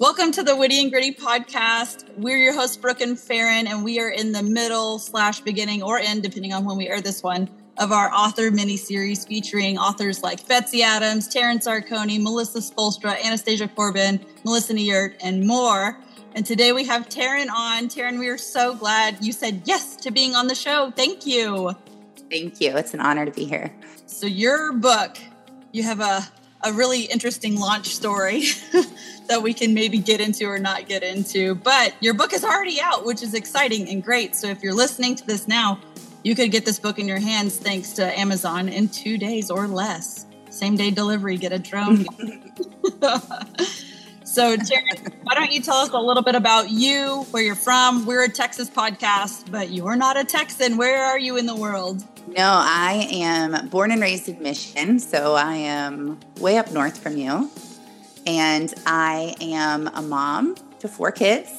Welcome to the Witty and Gritty podcast. We're your hosts, Brooke and Farron, and we are in the middle slash beginning or end, depending on when we air this one, of our author mini series featuring authors like Betsy Adams, Tarryn Sarcone, Melissa Spoelstra, Anastasia Corbin, Melissa Neert, and more. And today we have Tarryn on. Tarryn, we are so glad you said yes to being on the show. Thank you. Thank you. It's an honor to be here. So, your book, you have a, a really interesting launch story that we can maybe get into or not get into. But your book is already out, which is exciting and great. So if you're listening to this now, you could get this book in your hands thanks to Amazon in two days or less. Same day delivery, get a drone. so, Tarryn, why don't you tell us a little bit about you, where you're from? We're a Texas podcast, but you're not a Texan. Where are you in the world? No, I am born and raised in Michigan, so I am way up north from you and I am a mom to four kids,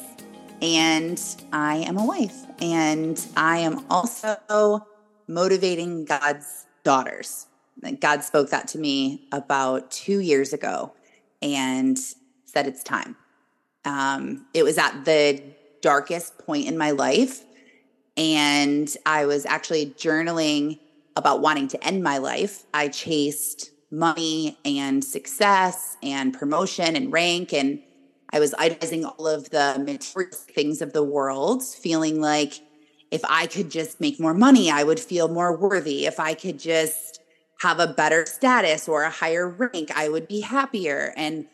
and I am a wife, and I am also motivating God's daughters. God spoke that to me about two years ago and said it's time. Um, it was at the darkest point in my life, and I was actually journaling about wanting to end my life. I chased money and success and promotion and rank. And I was idolizing all of the material things of the world, feeling like if I could just make more money, I would feel more worthy. If I could just have a better status or a higher rank, I would be happier. And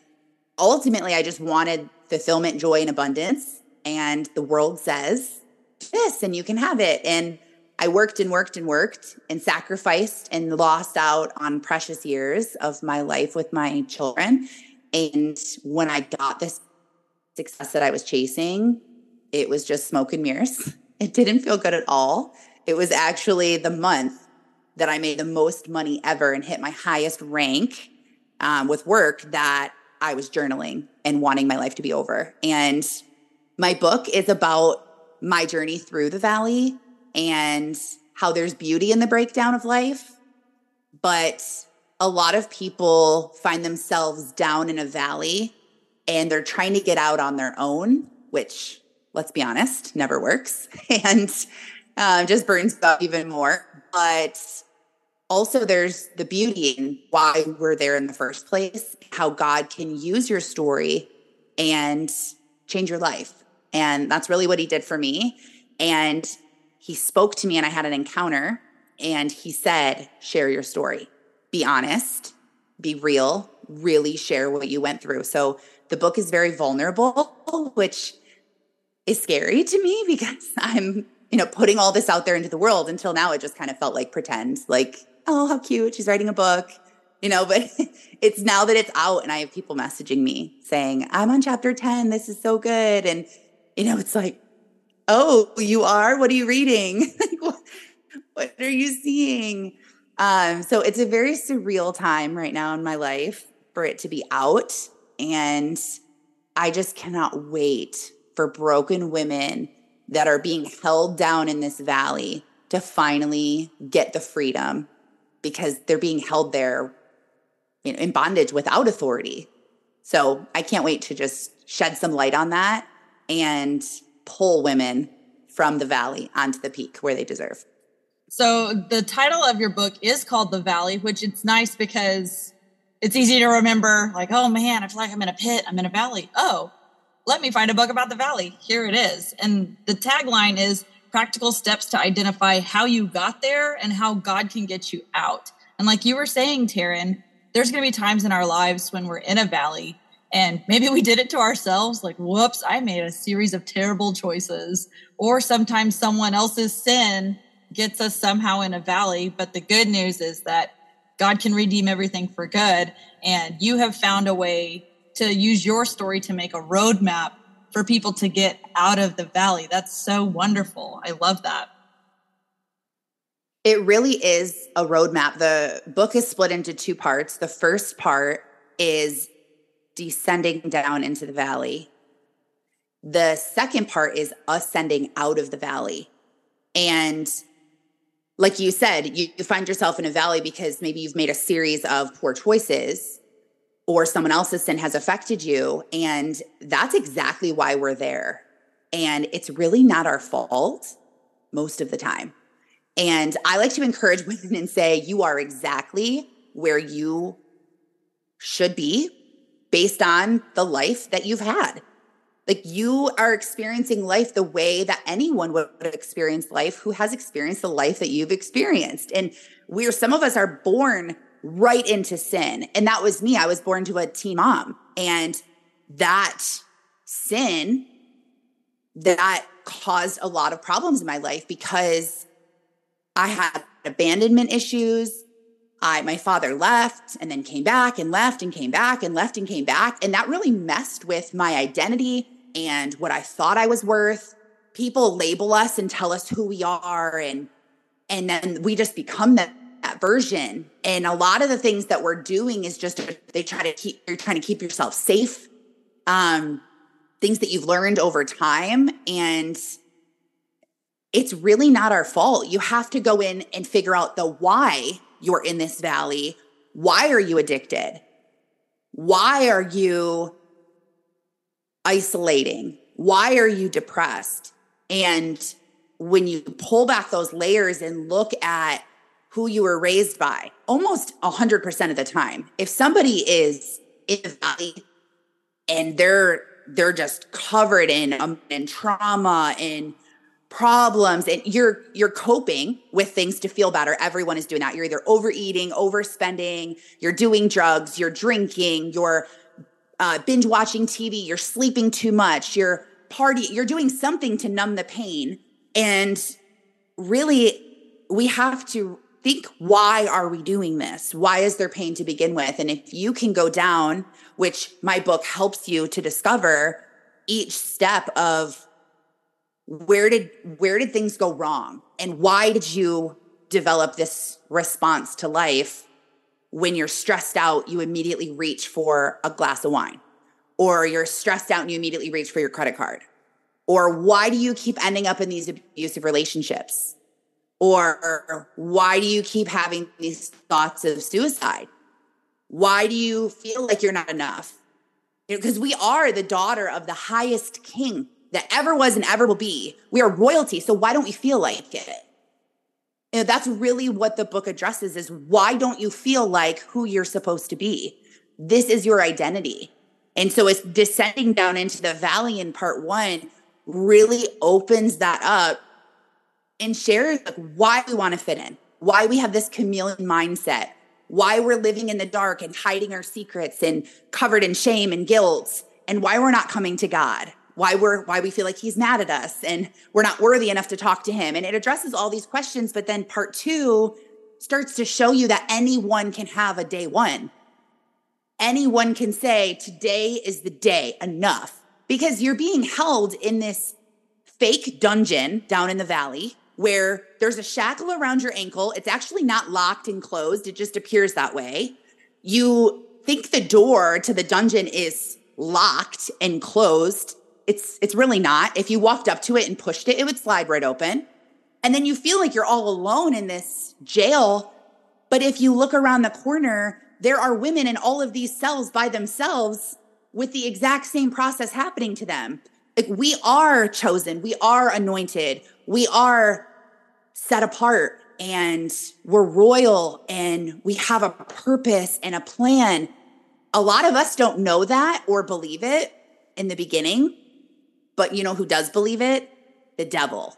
ultimately, I just wanted fulfillment, joy, and abundance. And the world says this, and you can have it. And I worked and worked and worked and sacrificed and lost out on precious years of my life with my children. And when I got this success that I was chasing, it was just smoke and mirrors. It didn't feel good at all. It was actually the month that I made the most money ever and hit my highest rank um, with work that I was journaling and wanting my life to be over. And my book is about my journey through the valley and how there's beauty in the breakdown of life. But a lot of people find themselves down in a valley and they're trying to get out on their own, which, let's be honest, never works and uh, just burns up even more. But also, there's the beauty in why we're there in the first place, how God can use your story and change your life. And that's really what he did for me. And he spoke to me and I had an encounter and he said, share your story, be honest, be real, really share what you went through. So the book is very vulnerable, which is scary to me because I'm, you know, putting all this out there into the world. Until now, it just kind of felt like pretend, like, oh, how cute. She's writing a book, you know, but it's now that it's out and I have people messaging me saying, I'm on chapter 10. This is so good. And, you know, it's like, oh, you are? What are you reading? what are you seeing? Um, so it's a very surreal time right now in my life for it to be out. And I just cannot wait for broken women that are being held down in this valley to finally get the freedom because they're being held there you know, in bondage without authority. So I can't wait to just shed some light on that and pull women from the valley onto the peak where they deserve. So the title of your book is called The Valley, which it's nice because it's easy to remember like, oh man, I feel like I'm in a pit, I'm in a valley. Oh, let me find a book about the valley. Here it is. And the tagline is practical steps to identify how you got there and how God can get you out. And like you were saying, Tarryn, there's going to be times in our lives when we're in a valley and maybe we did it to ourselves, like, whoops, I made a series of terrible choices. Or sometimes someone else's sin gets us somehow in a valley. But the good news is that God can redeem everything for good. And you have found a way to use your story to make a roadmap for people to get out of the valley. That's so wonderful. I love that. It really is a roadmap. The book is split into two parts. The first part is descending down into the valley. The second part is ascending out of the valley. And like you said, you, you find yourself in a valley because maybe you've made a series of poor choices or someone else's sin has affected you. And that's exactly why we're there. And it's really not our fault most of the time. And I like to encourage women and say, you are exactly where you should be based on the life that you've had. Like you are experiencing life the way that anyone would experience life who has experienced the life that you've experienced. And we're, some of us are born right into sin. And that was me. I was born to a teen mom. And that sin that caused a lot of problems in my life because I had abandonment issues. I my father left and then came back and left and came back and left and came back and that really messed with my identity and what I thought I was worth. People label us and tell us who we are and and then we just become that that version. And a lot of the things that we're doing is just they try to keep you're trying to keep yourself safe. Um, things that you've learned over time. And it's really not our fault. You have to go in and figure out the why you're in this valley. Why are you addicted? Why are you isolating? Why are you depressed? And when you pull back those layers and look at who you were raised by almost 100% of the time. If somebody is in the valley and they're they're just covered in um, in trauma and problems and you're you're coping with things to feel better everyone is doing that you're either overeating overspending you're doing drugs you're drinking you're uh, binge watching tv you're sleeping too much you're party you're doing something to numb the pain and really we have to think why are we doing this? Why is there pain to begin with? And if you can go down which my book helps you to discover each step of where did where did things go wrong? And why did you develop this response to life when you're stressed out you immediately reach for a glass of wine? Or you're stressed out and you immediately reach for your credit card? Or why do you keep ending up in these abusive relationships or why do you keep having these thoughts of suicide? Why do you feel like you're not enough? Because we are the daughter of the highest king that ever was and ever will be. We are royalty. So why don't we feel like it? That's really what the book addresses is why don't you feel like who you're supposed to be? This is your identity. And so it's descending down into the valley in part one really opens that up and shares like why we want to fit in, why we have this chameleon mindset, why we're living in the dark and hiding our secrets and covered in shame and guilt, and why we're not coming to God, why we're why we feel like he's mad at us and we're not worthy enough to talk to him. And it addresses all these questions, but then part 2 starts to show you that anyone can have a day 1. Anyone can say today is the day, enough. Because you're being held in this fake dungeon down in the valley where there's a shackle around your ankle. It's actually not locked and closed, it just appears that way. You think the door to the dungeon is locked and closed. It's it's really not. If you walked up to it and pushed it, it would slide right open. And then you feel like you're all alone in this jail. But if you look around the corner, there are women in all of these cells by themselves with the exact same process happening to them. Like we are chosen, we are anointed, we are set apart and we're royal and we have a purpose and a plan. A lot of us don't know that or believe it in the beginning, but you know who does believe it? The devil.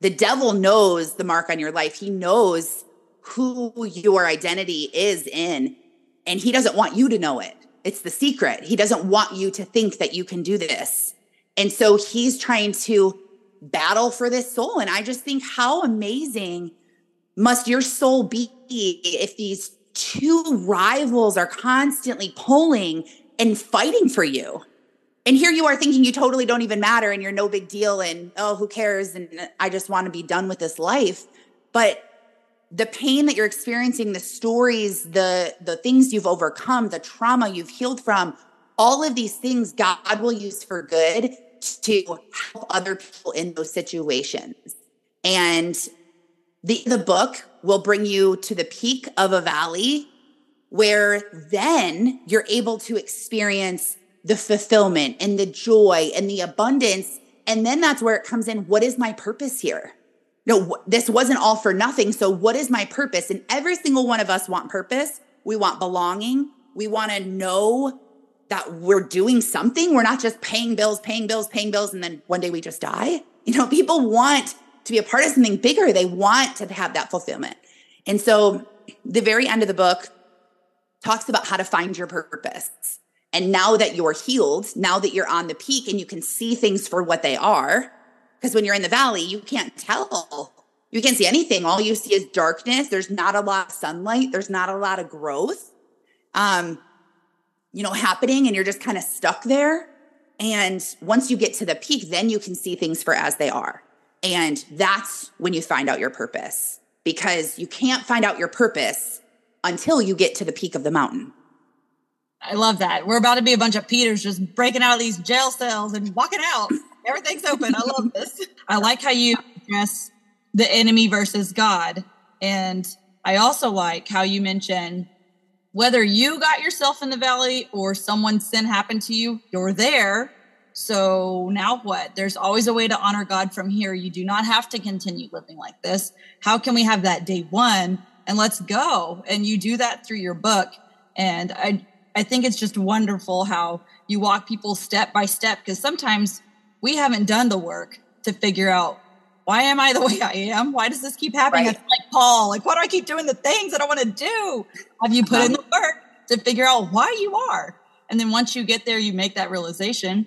The devil knows the mark on your life. He knows who your identity is in, and he doesn't want you to know it. It's the secret. He doesn't want you to think that you can do this. And so he's trying to battle for this soul. And I just think how amazing must your soul be if these two rivals are constantly pulling and fighting for you. And here you are thinking you totally don't even matter and you're no big deal and oh, who cares? And I just want to be done with this life. But the pain that you're experiencing, the stories, the the things you've overcome, the trauma you've healed from, all of these things God will use for good to help other people in those situations. And the, the book will bring you to the peak of a valley where then you're able to experience the fulfillment and the joy and the abundance. And then that's where it comes in. What is my purpose here? No, this wasn't all for nothing. So what is my purpose? And every single one of us want purpose. We want belonging. We want to know that we're doing something. We're not just paying bills, paying bills, paying bills, and then one day we just die. You know, people want to be a part of something bigger. They want to have that fulfillment. And so the very end of the book talks about how to find your purpose. And now that you're healed, now that you're on the peak and you can see things for what they are, because when you're in the valley, you can't tell. You can't see anything. All you see is darkness. There's not a lot of sunlight. There's not a lot of growth, um, you know, happening, and you're just kind of stuck there. And once you get to the peak, then you can see things for as they are. And that's when you find out your purpose because you can't find out your purpose until you get to the peak of the mountain. I love that. We're about to be a bunch of Peters just breaking out of these jail cells and walking out. Everything's open. I love this. I like how you address the enemy versus God. And I also like how you mention whether you got yourself in the valley or someone's sin happened to you, you're there. So now what? There's always a way to honor God from here. You do not have to continue living like this. How can we have that day one and let's go? And you do that through your book. And I, I think it's just wonderful how you walk people step by step because sometimes we haven't done the work to figure out why am I the way I am? Why does this keep happening? Right. Like Paul, like why do I keep doing the things that I want to do? Have you put in the uh-huh. work to figure out why you are? And then once you get there, you make that realization.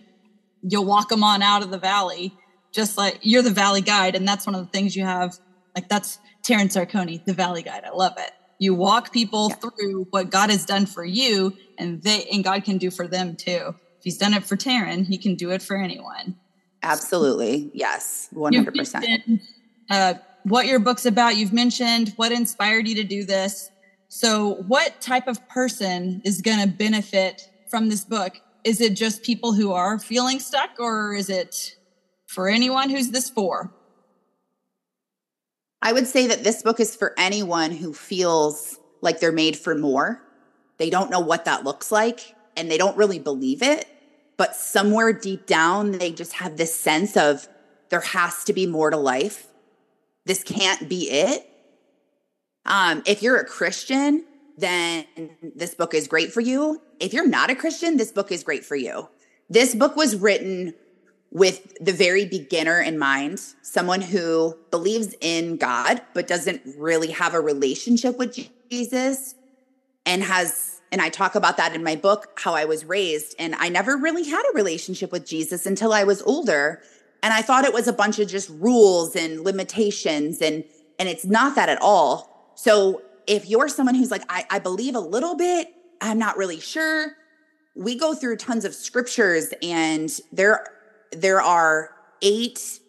You'll walk them on out of the valley, just like you're the valley guide. And that's one of the things you have. Like that's Tarryn Sarcone, the valley guide. I love it. You walk people yeah. through what God has done for you, and they and God can do for them too. If He's done it for Tarryn, He can do it for anyone. Absolutely. Yes. 100%. Uh, what your book's about. You've mentioned what inspired you to do this. So, what type of person is going to benefit from this book? Is it just people who are feeling stuck, or is it for anyone who's this for? I would say that this book is for anyone who feels like they're made for more. They don't know what that looks like and they don't really believe it but somewhere deep down, they just have this sense of there has to be more to life. This can't be it. Um, if you're a Christian, then this book is great for you. If you're not a Christian, this book is great for you. This book was written with the very beginner in mind, someone who believes in God, but doesn't really have a relationship with Jesus and has and I talk about that in my book, how I was raised. And I never really had a relationship with Jesus until I was older. And I thought it was a bunch of just rules and limitations. And, and it's not that at all. So if you're someone who's like, I, I believe a little bit, I'm not really sure. We go through tons of scriptures and there, there are eight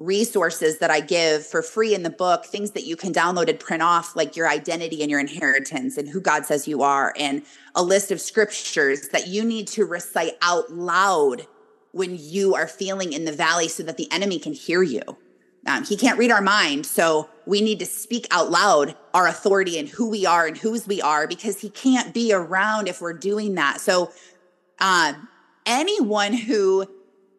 resources that I give for free in the book, things that you can download and print off, like your identity and your inheritance and who God says you are, and a list of scriptures that you need to recite out loud when you are feeling in the valley so that the enemy can hear you. Um, he can't read our mind. So we need to speak out loud our authority and who we are and whose we are because he can't be around if we're doing that. So, uh, anyone who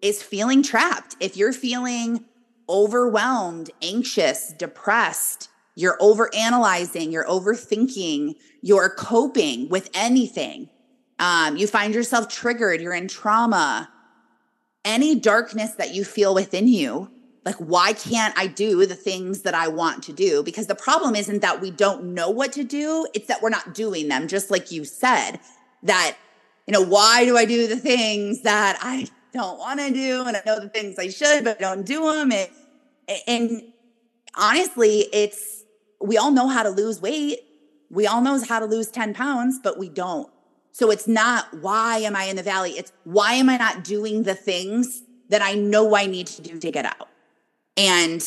is feeling trapped, if you're feeling overwhelmed, anxious, depressed, you're over analyzing, you're overthinking, you're coping with anything. Um, you find yourself triggered, you're in trauma, any darkness that you feel within you, like, why can't I do the things that I want to do? Because the problem isn't that we don't know what to do, it's that we're not doing them, just like you said, that, you know, why do I do the things that I don't want to do? And I know the things I should, but I don't do them. It, and honestly, it's we all know how to lose weight. We all know how to lose 10 pounds, but we don't. So it's not why am I in the valley? It's why am I not doing the things that I know I need to do to get out? And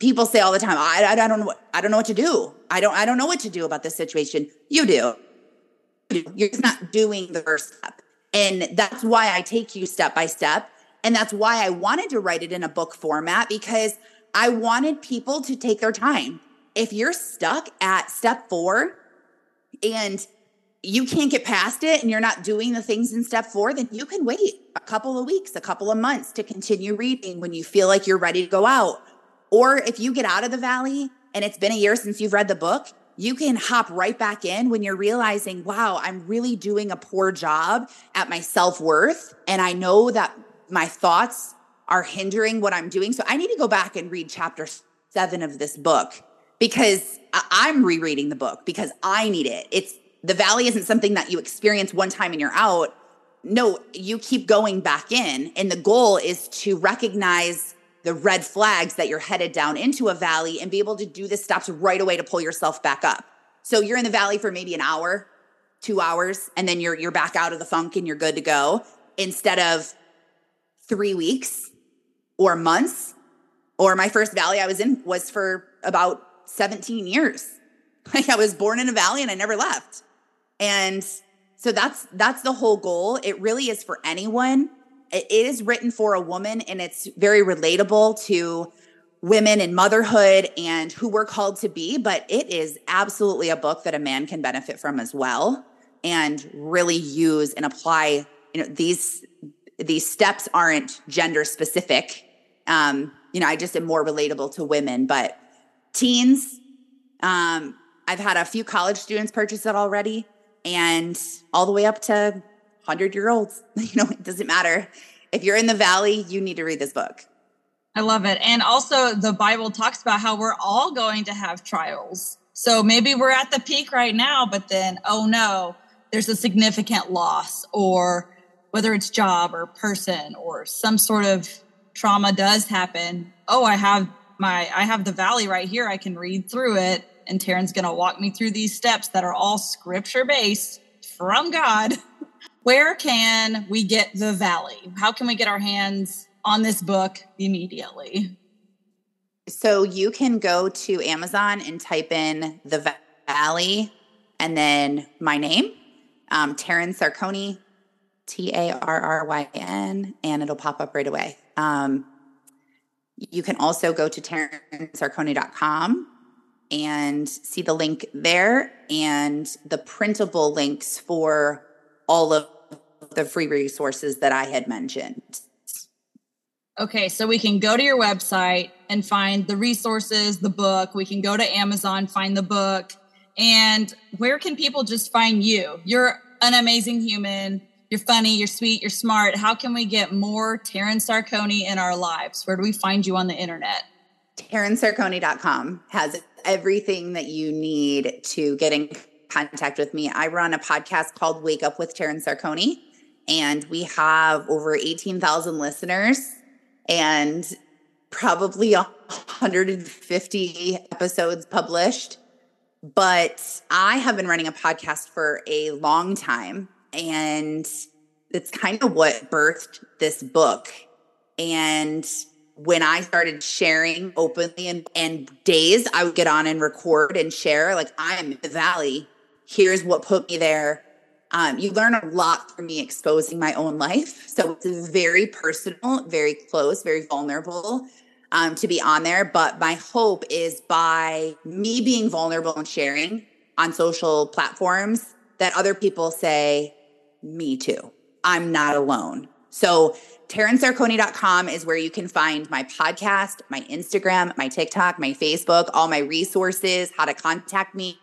people say all the time, I, I, I don't know I don't know what to do. I don't I don't know what to do about this situation. You do. You're just not doing the first step. And that's why I take you step by step. And that's why I wanted to write it in a book format because I wanted people to take their time. If you're stuck at step four and you can't get past it and you're not doing the things in step four, then you can wait a couple of weeks, a couple of months to continue reading when you feel like you're ready to go out. Or if you get out of the valley and it's been a year since you've read the book, you can hop right back in when you're realizing, wow, I'm really doing a poor job at my self worth. And I know that my thoughts are hindering what I'm doing. So I need to go back and read chapter seven of this book because I'm rereading the book because I need it. It's the valley isn't something that you experience one time and you're out. No, you keep going back in. And the goal is to recognize the red flags that you're headed down into a valley and be able to do the steps right away to pull yourself back up. So you're in the valley for maybe an hour, two hours, and then you're you're back out of the funk and you're good to go instead of three weeks or months. Or my first valley I was in was for about 17 years. Like I was born in a valley and I never left. And so that's that's the whole goal. It really is for anyone. It is written for a woman and it's very relatable to women and motherhood and who we're called to be, but it is absolutely a book that a man can benefit from as well and really use and apply, you know, these these steps aren't gender specific. Um, you know, I just am more relatable to women, but teens, um, I've had a few college students purchase it already and all the way up to 100 year olds. You know, it doesn't matter. If you're in the valley, you need to read this book. I love it. And also, the Bible talks about how we're all going to have trials. So maybe we're at the peak right now, but then, oh no, there's a significant loss, or whether it's job or person or some sort of trauma does happen. Oh, I have my, I have the valley right here. I can read through it and Tarryn's going to walk me through these steps that are all scripture based from God. Where can we get the valley? How can we get our hands on this book immediately? So you can go to Amazon and type in the valley and then my name, um, Tarryn Sarcone, T A R R Y N, and it'll pop up right away. Um, you can also go to TarrynSarcone.com and see the link there and the printable links for all of the free resources that I had mentioned. Okay, so we can go to your website and find the resources, the book. We can go to Amazon, find the book. And where can people just find you? You're an amazing human. You're funny, you're sweet, you're smart. How can we get more Tarryn Sarcone in our lives? Where do we find you on the internet? TarrynSarcone.com has everything that you need to get in contact with me. I run a podcast called Wake Up with Tarryn Sarcone, and we have over 18,000 listeners and probably 150 episodes published. But I have been running a podcast for a long time, and it's kind of what birthed this book. And when I started sharing openly and, and days, I would get on and record and share, like, I'm in the valley. Here's what put me there. Um, you learn a lot from me exposing my own life. So it's very personal, very close, very vulnerable um, to be on there. But my hope is by me being vulnerable and sharing on social platforms that other people say, me too. I'm not alone. So TarrynSarcone.com is where you can find my podcast, my Instagram, my TikTok, my Facebook, all my resources, how to contact me.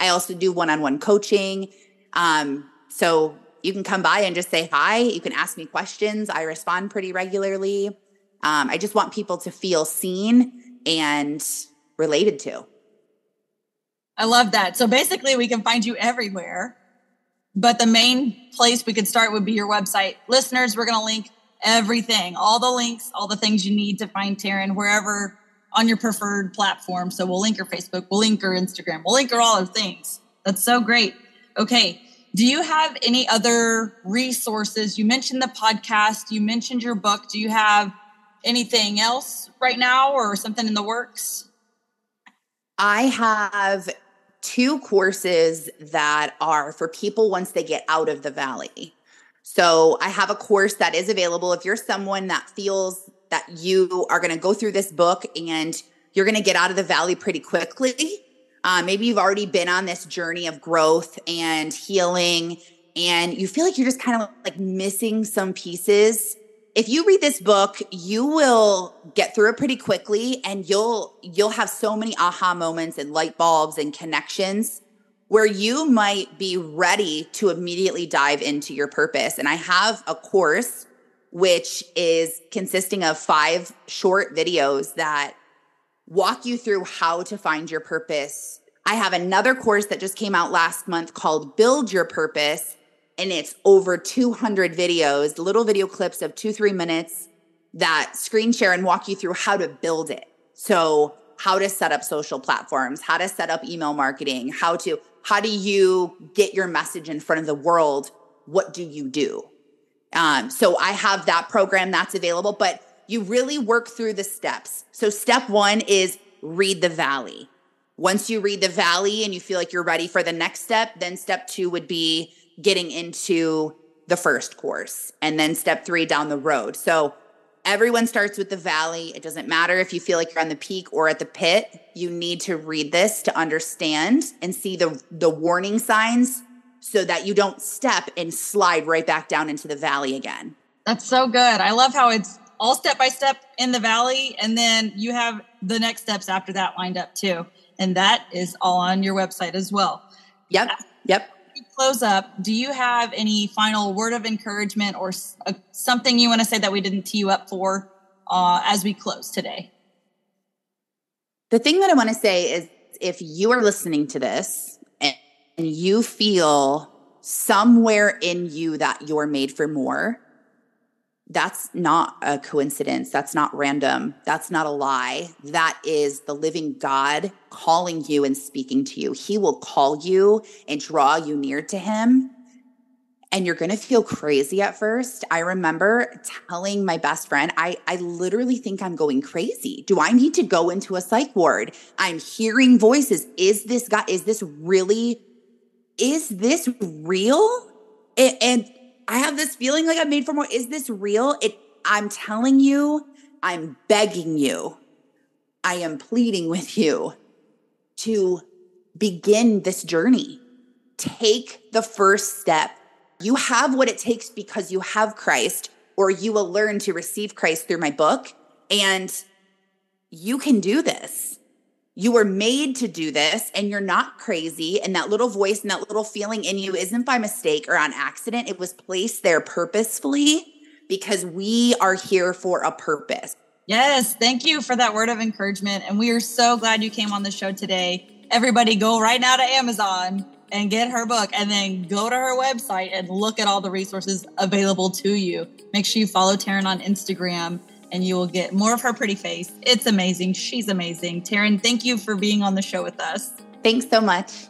I also do one on one coaching. Um, so you can come by and just say hi. You can ask me questions. I respond pretty regularly. Um, I just want people to feel seen and related to. I love that. So basically, we can find you everywhere. But the main place we could start would be your website. Listeners, we're going to link everything, all the links, all the things you need to find Tarryn wherever on your preferred platform. So we'll link her Facebook, we'll link her Instagram, we'll link her all the things. That's so great. Okay. Do you have any other resources? You mentioned the podcast, you mentioned your book. Do you have anything else right now or something in the works? I have two courses that are for people once they get out of the valley. So I have a course that is available if you're someone that feels that you are going to go through this book and you're going to get out of the valley pretty quickly, Uh, maybe you've already been on this journey of growth and healing, and you feel like you're just kind of like missing some pieces. If you read this book, you will get through it pretty quickly, and you'll you'll have so many aha moments and light bulbs and connections where you might be ready to immediately dive into your purpose. And I have a course which is consisting of five short videos that walk you through how to find your purpose. I have another course that just came out last month called Build Your Purpose, and it's over 200 videos, little video clips of two, three minutes that screen share and walk you through how to build it. So, how to set up social platforms, how to set up email marketing, how to, how do you get your message in front of the world? What do you do? Um, so I have that program that's available, but you really work through the steps. So step one is read the valley. Once you read the valley and you feel like you're ready for the next step, then step two would be getting into the first course and then step three down the road. So everyone starts with the valley. It doesn't matter if you feel like you're on the peak or at the pit. You need to read this to understand and see the, the warning signs so that you don't step and slide right back down into the valley again. That's so good. I love how it's all step by step in the valley, and then you have the next steps after that lined up too. And that is all on your website as well. Yep. Yep. Close up. Do you have any final word of encouragement or uh, something you want to say that we didn't tee you up for uh, as we close today? The thing that I want to say is if you are listening to this and you feel somewhere in you that you're made for more, that's not a coincidence. That's not random. That's not a lie. That is the living God calling you and speaking to you. He will call you and draw you near to Him. And you're going to feel crazy at first. I remember telling my best friend, I, I literally think I'm going crazy. Do I need to go into a psych ward? I'm hearing voices. Is this guy, is this really is this real? And, I have this feeling like I'm made for more. Is this real? It I'm telling you, I'm begging you, I am pleading with you to begin this journey. Take the first step. You have what it takes because you have Christ, or you will learn to receive Christ through my book. And you can do this. You were made to do this and you're not crazy. And that little voice and that little feeling in you isn't by mistake or on accident. It was placed there purposefully because we are here for a purpose. Yes. Thank you for that word of encouragement. And we are so glad you came on the show today. Everybody go right now to Amazon and get her book and then go to her website and look at all the resources available to you. Make sure you follow Tarryn on Instagram and you will get more of her pretty face. It's amazing. She's amazing. Tarryn, thank you for being on the show with us. Thanks so much.